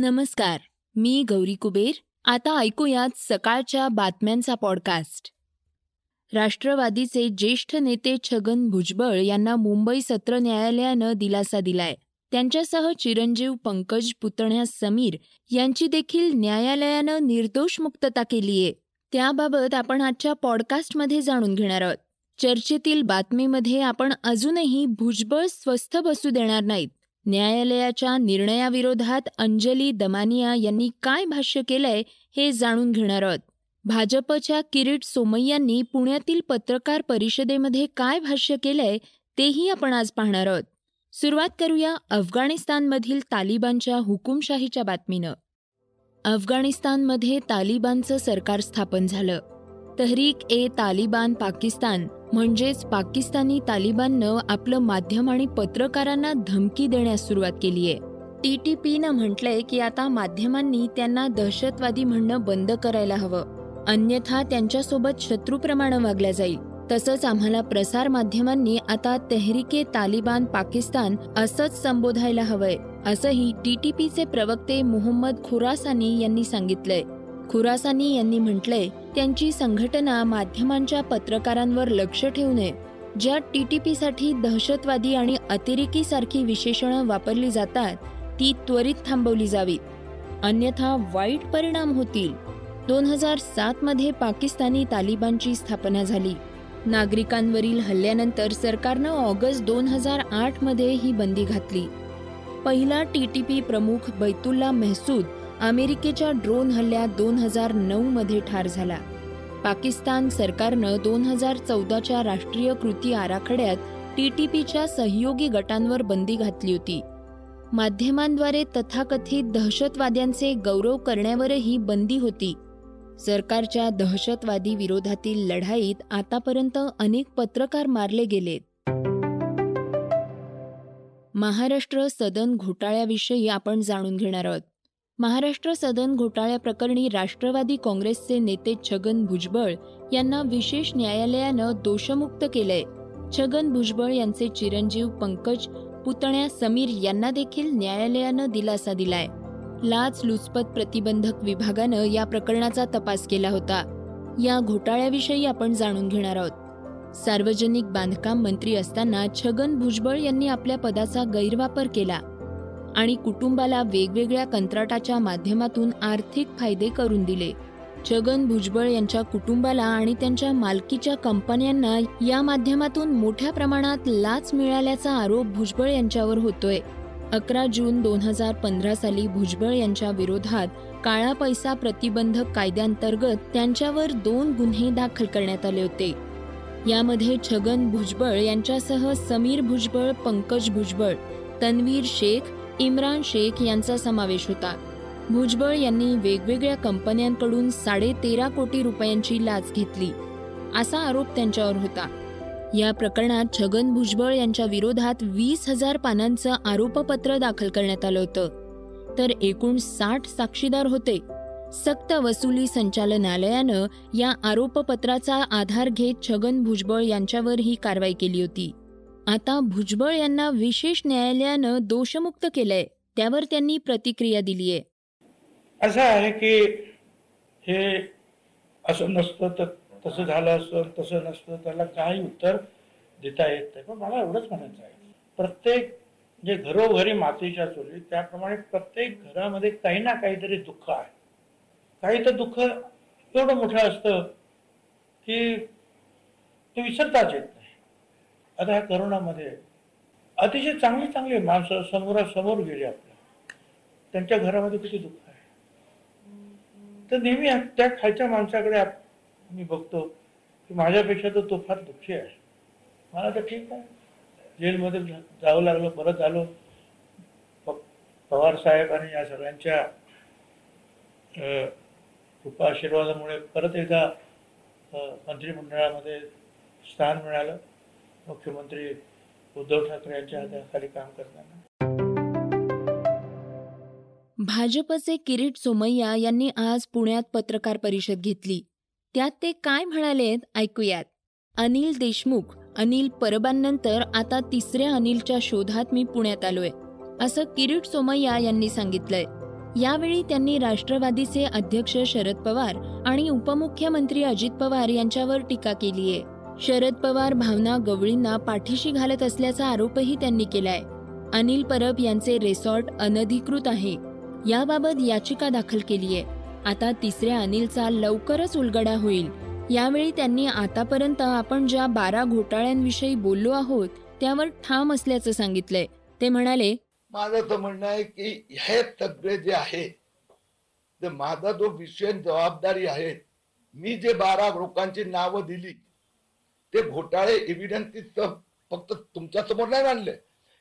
नमस्कार मी गौरी कुबेर. आता ऐकूयात सकाळच्या बातम्यांचा पॉडकास्ट राष्ट्रवादीचे ज्येष्ठ नेते छगन भुजबळ यांना मुंबई सत्र न्यायालयानं दिलासा दिलाय. त्यांच्यासह चिरंजीव पंकज पुतण्या समीर यांची देखील न्यायालयानं निर्दोष मुक्तता केलीये. त्याबाबत आपण आजच्या पॉडकास्टमध्ये जाणून घेणार आहोत. चर्चेतील बातमीमध्ये आपण अजूनही भुजबळ स्वस्थ बसू देणार नाहीत. न्यायालयाच्या निर्णयाविरोधात अंजली दमानिया यांनी काय भाष्य केलंय हे जाणून घेणार आहोत. भाजपच्या किरीट सोमय्यांनी पुण्यातील पत्रकार परिषदेमध्ये काय भाष्य केलंय तेही आपण आज पाहणार आहोत. सुरुवात करूया अफगाणिस्तानमधील तालिबानच्या हुकुमशाहीच्या बातमीनं. अफगाणिस्तानमध्ये तालिबानचं सरकार स्थापन झालं. तहरीक ए तालिबान पाकिस्तान म्हणजेच पाकिस्तानी तालिबाननं आपलं माध्यम आणि पत्रकारांना धमकी देण्यास सुरुवात केली आहे. टी टी पीनं म्हटलंय की आता माध्यमांनी त्यांना दहशतवादी म्हणणं बंद करायला हवं. अन्यथा त्यांच्यासोबत शत्रूप्रमाणे वागल्या जाईल. तसंच आम्हाला प्रसार माध्यमांनी आता तेहरिके तालिबान पाकिस्तान असंच संबोधायला हवंय असंही टी टी पीचे प्रवक्ते मोहम्मद खुरासानी यांनी सांगितलंय. खुरासानी यांनी म्हटलंय त्यांची संघटना माध्यमांच्या पत्रकारांवर लक्ष ठेवू नये ज्या पीसाठी दहशतवादी आणि अतिरेकी सारखी विशेषणं वापरली जातात ती त्वरित थांबवली जावीत. अन्यथा वाईट परिणाम होतील. दोन हजार सात मध्ये पाकिस्तानी तालिबानची स्थापना झाली. नागरिकांवरील हल्ल्यानंतर सरकारनं ऑगस्ट दोन हजार आठमध्ये ही बंदी घातली. पहिला टी टी पी प्रमुख बैतुल्ला मेहसूद अमेरिकेच्या ड्रोन हल्ल्यात दोन हजार नऊ मध्ये ठार झाला. पाकिस्तान सरकारनं दोन हजार चौदाच्या राष्ट्रीय कृती आराखड्यात टीटीपीच्या सहयोगी गटांवर बंदी घातली होती. माध्यमांद्वारे तथाकथित दहशतवाद्यांचे गौरव करण्यावरही बंदी होती. सरकारच्या दहशतवादी विरोधातील लढाईत आतापर्यंत अनेक पत्रकार मारले गेलेत. महाराष्ट्र सदन घोटाळ्याविषयी आपण जाणून घेणार आहोत. महाराष्ट्र सदन घोटाळ्याप्रकरणी राष्ट्रवादी काँग्रेसचे नेते छगन भुजबळ यांना विशेष न्यायालयानं दोषमुक्त केलंय. छगन भुजबळ यांचे चिरंजीव पंकज पुतण्या समीर यांना देखील न्यायालयानं दिलासा दिलाय. लाच लुचपत प्रतिबंधक विभागानं या प्रकरणाचा तपास केला होता. या घोटाळ्याविषयी आपण जाणून घेणार आहोत. सार्वजनिक बांधकाम मंत्री असताना छगन भुजबळ यांनी आपल्या पदाचा गैरवापर केला. आणि कुटुंबाला वेगवेगळ्या कंत्राटाच्या माध्यमातून आर्थिक फायदे करून दिले. छगन भुजबळ यांच्या कुटुंबाला आणि त्यांच्या मालकीच्या कंपन्यांना या माध्यमातून मोठ्या प्रमाणात लाच मिळाल्याचा आरोप भुजबळ यांच्यावर होतोय. अकरा जून दोन हजार पंधरा साली भुजबळ यांच्या विरोधात काळा पैसा प्रतिबंधक कायद्यांतर्गत त्यांच्यावर दोन गुन्हे दाखल करण्यात आले होते. यामध्ये छगन भुजबळ यांच्यासह समीर भुजबळ पंकज भुजबळ तन्वीर शेख इम्रान शेख यांचा समावेश होता. भुजबळ यांनी वेगवेगळ्या कंपन्यांकडून साडेतेरा कोटी रुपयांची लाच घेतली. असा आरोप त्यांच्यावर होता. या प्रकरणात छगन भुजबळ यांच्या विरोधात वीस हजार पानांचं आरोपपत्र दाखल करण्यात आलं होतं. तर एकूण साठ साक्षीदार होते. सक्त वसुली संचालनालयानं या आरोपपत्राचा आधार घेत छगन भुजबळ यांच्यावर ही कारवाई केली होती. आता भुजबळ यांना विशेष न्यायालयानं दोषमुक्त केलंय. त्यावर त्यांनी प्रतिक्रिया दिलीय असं आहे की हे असं नसतं तर तसं झालं असतं तसं नसतं त्याला काही उत्तर देता येत नाही. पण मला एवढंच म्हणायचं आहे. प्रत्येक जे घरोघरी मातीच्या चोरी त्याप्रमाणे प्रत्येक घरामध्ये काही ना काहीतरी दुःख आहे. काही तर दुःख एवढं मोठं असतं की ते विसरताच येत नाही. आता ह्या करोनामध्ये अतिशय चांगली चांगली माणसं समोरासमोर गेली आपल्या. त्यांच्या घरामध्ये किती दुःख आहे. तर नेहमी त्या खालच्या माणसाकडे मी बघतो की माझ्यापेक्षा तर तो फार दुःखी आहे. मला तर ठीक आहे. जेलमध्ये जावं लागलं परत आलो. पवार साहेब आणि या सगळ्यांच्या कृपा आशीर्वादामुळे परत एकदा मंत्रिमंडळामध्ये स्थान मिळालं. मुख्यमंत्री उद्धव ठाकरे यांच्या हाताखाली काम करताना. भाजपचे किरीट सोमय्या यांनी आज पुण्यात पत्रकार परिषद घेतली. त्यात ते काय म्हणालेत ऐकूयात. अनिल देशमुख अनिल परबांनंतर आता तिसऱ्या अनिलच्या शोधात मी पुण्यात आलोय असं किरीट सोमय्या यांनी सांगितलंय. यावेळी त्यांनी राष्ट्रवादीचे अध्यक्ष शरद पवार आणि उपमुख्यमंत्री अजित पवार यांच्यावर टीका केली आहे शरद पवार भावना गवळींना पाठीशी घालत असल्याचा आरोपही त्यांनी केलाय. अनिल परब यांचे रेसॉर्ट अनधिकृत आहे. याबाबत याचिका दाखल केली आहे आता तिसऱ्या अनिलचा लवकरच उलगडा होईल. यावेळी त्यांनी आतापर्यंत आपण ज्या बारा घोटाळ्यांविषयी बोललो आहोत त्यावर ठाम असल्याचं सांगितलंय. ते म्हणाले माझं तर म्हणणं आहे की हे सगळे जे आहे ते माझा जो विषय जबाबदारी आहे मी जे बारा लोकांची नावं दिली ते घोटाळे एव्हिडन्स फक्त तुमच्यासमोर नाही मांडले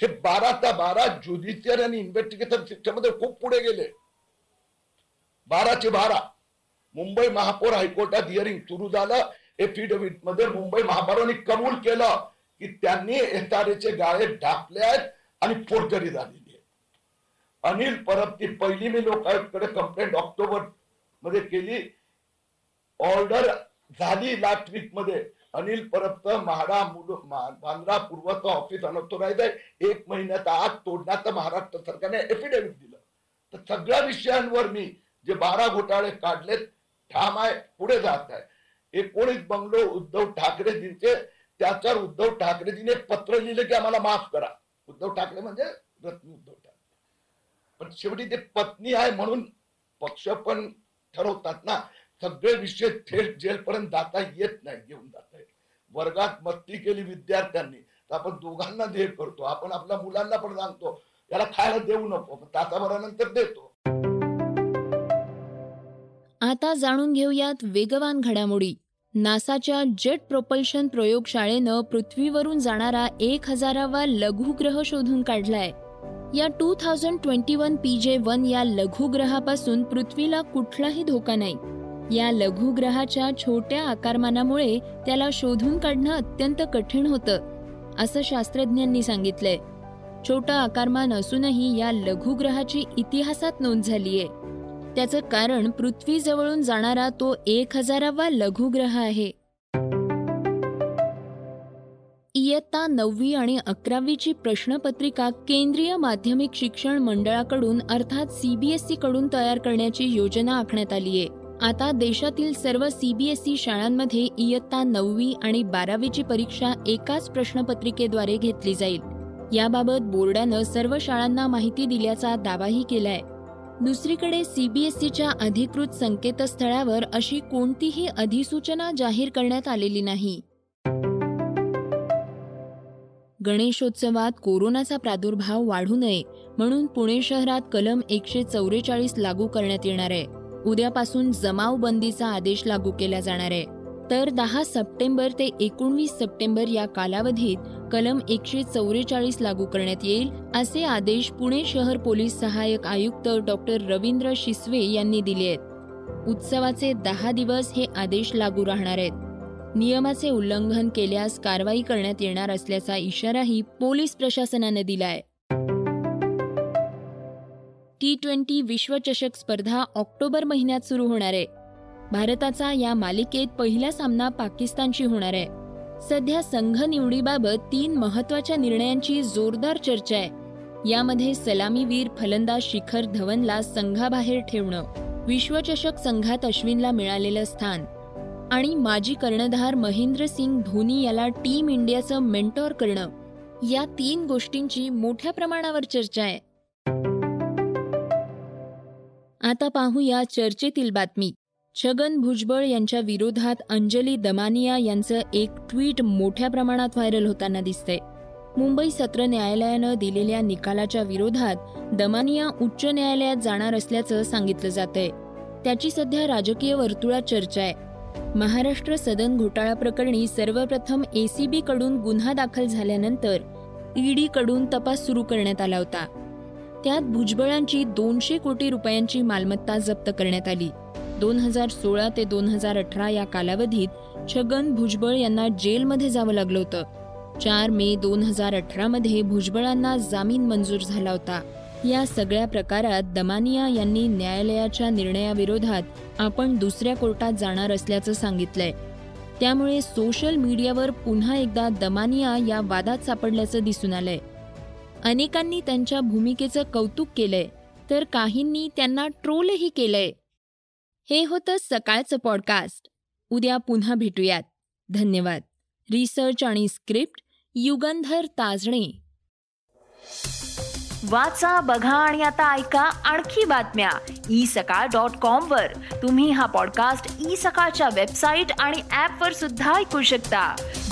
हे बारा त्या बारा ज्युडिशियल आणि इन्व्हेस्टिगेशन सिस्टममध्ये खूप पुढे गेले. बाराचे बारा. मुंबई महापौर हायकोर्टात हिअरिंग सुरू झालं. एफिडेव्हिटमध्ये मुंबई महापौरांनी कबूल केलं की त्यांनी एसआरएचे गाळे ढाकले आहेत आणि फोडकरी झालेली आहे. अनिल परब ती पहिली मी लोकांकडे कंप्लेंट ऑक्टोबरमध्ये केली. ऑर्डर झाली लास्ट वीकमध्ये. अनिल परबचं म्हाडा बांद्रा पूर्वचं ऑफिस अनऑथोराइज आहे एक महिन्याचा आत तोडण्याचं महाराष्ट्र सरकारने एफिडेव्हिट दिलं. तर सगळ्या विषयांवर मी जे बारा घोटाळे काढलेत ठाम आहे पुढे जात आहे. एकोणीस बंगलो उद्धव ठाकरेजींचे त्याच्यावर उद्धव ठाकरेजीने पत्र लिहिले की आम्हाला माफ करा. उद्धव ठाकरे म्हणजे रत्न उद्धव ठाकरे. पण शेवटी ते पत्नी आहे म्हणून पक्ष पण ठरवतात ना. सगळे विषय थेट जेलपर्यंत जाता येत नाही घेऊन जाता येत वर्गात मस्ती केली विद्यार्थ्यांनी तर आपण दोघांना देह करतो आपण आपल्या मुलांना पण सांगतो याला खायला देऊ नको तासाभरानंतर देतो. आता जाणून घेऊयात वेगवान घडामोडी. नासाच्या जेट प्रोपल्शन प्रयोगशाळेनं पृथ्वीवरून जाणारा एक हजारावा लघुग्रह शोधून काढलाय. या two thousand twenty one P J one या लघुग्रहापासून पृथ्वीला कुठलाही धोका नाही. या लघुग्रहाच्या छोट्या आकारमानामुळे त्याला शोधून काढणं अत्यंत कठीण होतं असं शास्त्रज्ञांनी सांगितलंय. छोटं आकारमान असूनही या लघुग्रहाची इतिहासात नोंद झालीय. त्याचं कारण पृथ्वीजवळून जाणारा तो एक हजारावा लघुग्रह आहे. इयत्ता नववी आणि अकरावीची प्रश्नपत्रिका केंद्रीय माध्यमिक शिक्षण मंडळाकडून अर्थात सीबीएसई कडून तयार करण्याची योजना आखण्यात आली आहे आता देशातील सर्व सीबीएसई शाळांमध्ये इयत्ता नववी आणि बारावीची परीक्षा एकाच प्रश्नपत्रिकेद्वारे घेतली जाईल. याबाबत बोर्डानं सर्व शाळांना माहिती दिल्याचा दावाही केलाय. दुसरीकडे सीबीएसईच्या अधिकृत संकेतस्थळावर अशी कोणतीही अधिसूचना जाहीर करण्यात आलेली नाही. गणेशोत्सवात कोरोनाचा प्रादुर्भाव वाढू नये म्हणून पुणे शहरात कलम एकशे चौवेचाळीस लागू करण्यात येणार आहे. उद्यापासून जमावबंदीचा आदेश लागू केला जाणार आहे. तर दहा सप्टेंबर ते एकोणवीस सप्टेंबर या कालावधीत कलम एकशे चौवेचाळीस लागू करण्यात येईल असे आदेश पुणे शहर पोलीस सहाय्यक आयुक्त डॉक्टर रवींद्र शिसवे यांनी दिले आहेत. उत्सवाचे दहा दिवस हे आदेश लागू राहणार आहेत. नियमाचे उल्लंघन केल्यास कारवाई करण्यात येणार असल्याचा इशाराही पोलीस प्रशासनानं दिला आहे टी ट्वेंटी विश्वचषक स्पर्धा ऑक्टोबर महिन्यात सुरू होणार आहे. भारताचा या मालिकेत पहिला सामना पाकिस्तानशी होणार आहे. सध्या संघ निवडीबाबत तीन महत्त्वाच्या निर्णयांची जोरदार चर्चा आहे. यामध्ये सलामीवीर फलंदाज शिखर धवनला संघाबाहेर ठेवणं विश्वचषक संघात अश्विनला मिळालेलं स्थान आणि माजी कर्णधार महेंद्र सिंग धोनी याला टीम इंडियाचं मेंटॉर करणं या तीन गोष्टींची मोठ्या प्रमाणावर चर्चा आहे. आता पाहूया चर्चेतील बातमी. छगन भुजबळ यांच्या विरोधात अंजली दमानिया यांचं एक ट्विट मोठ्या प्रमाणात व्हायरल होताना दिसतंय. मुंबई सत्र न्यायालयानं दिलेल्या निकालाच्या विरोधात दमानिया उच्च न्यायालयात जाणार असल्याचं सांगितलं जातंय. त्याची सध्या राजकीय वर्तुळात चर्चा आहे. महाराष्ट्र सदन घोटाळा प्रकरणी सर्वप्रथम एसीबी कडून गुन्हा दाखल झाल्यानंतर ईडी कडून तपास सुरू करण्यात आला होता. त्यात भुजबळांची दोनशे कोटी रुपयांची मालमत्ता जप्त करण्यात आली. दोन हजार सोळा ते दोन हजार अठरा या कालावधीत छगन भुजबळ यांना जेलमध्ये जावं लागलं होतं. चार मे दोन हजार अठरा मध्ये भुजबळांना जामीन मंजूर झाला होता. या सगळ्या प्रकारात दमानिया यांनी न्यायालयाच्या निर्णयाविरोधात आपण दुसऱ्या कोर्टात जाणार असल्याचं सांगितलंय. त्यामुळे सोशल मीडियावर पुन्हा एकदा दमानिया या वादात सापडल्याचं दिसून आलंय. अनेकांनी त्यांच्या भूमिकेचं कौतुक केलंय तर काहींनी त्यांना ट्रोलही केलंय. हे होतं सकाळचं पॉडकास्ट. उद्या पुन्हा भेटूयात. धन्यवाद. रिसर्च आणि स्क्रिप्ट युगंधर ताजणे. वाचा बघा आणि आता ऐका आणखी बातम्या. ई सकाळ डॉट कॉम वर. तुम्ही हा पॉडकास्ट ई सकाळच्या वेबसाईट आणि ऍप वर सुद्धा ऐकू शकता.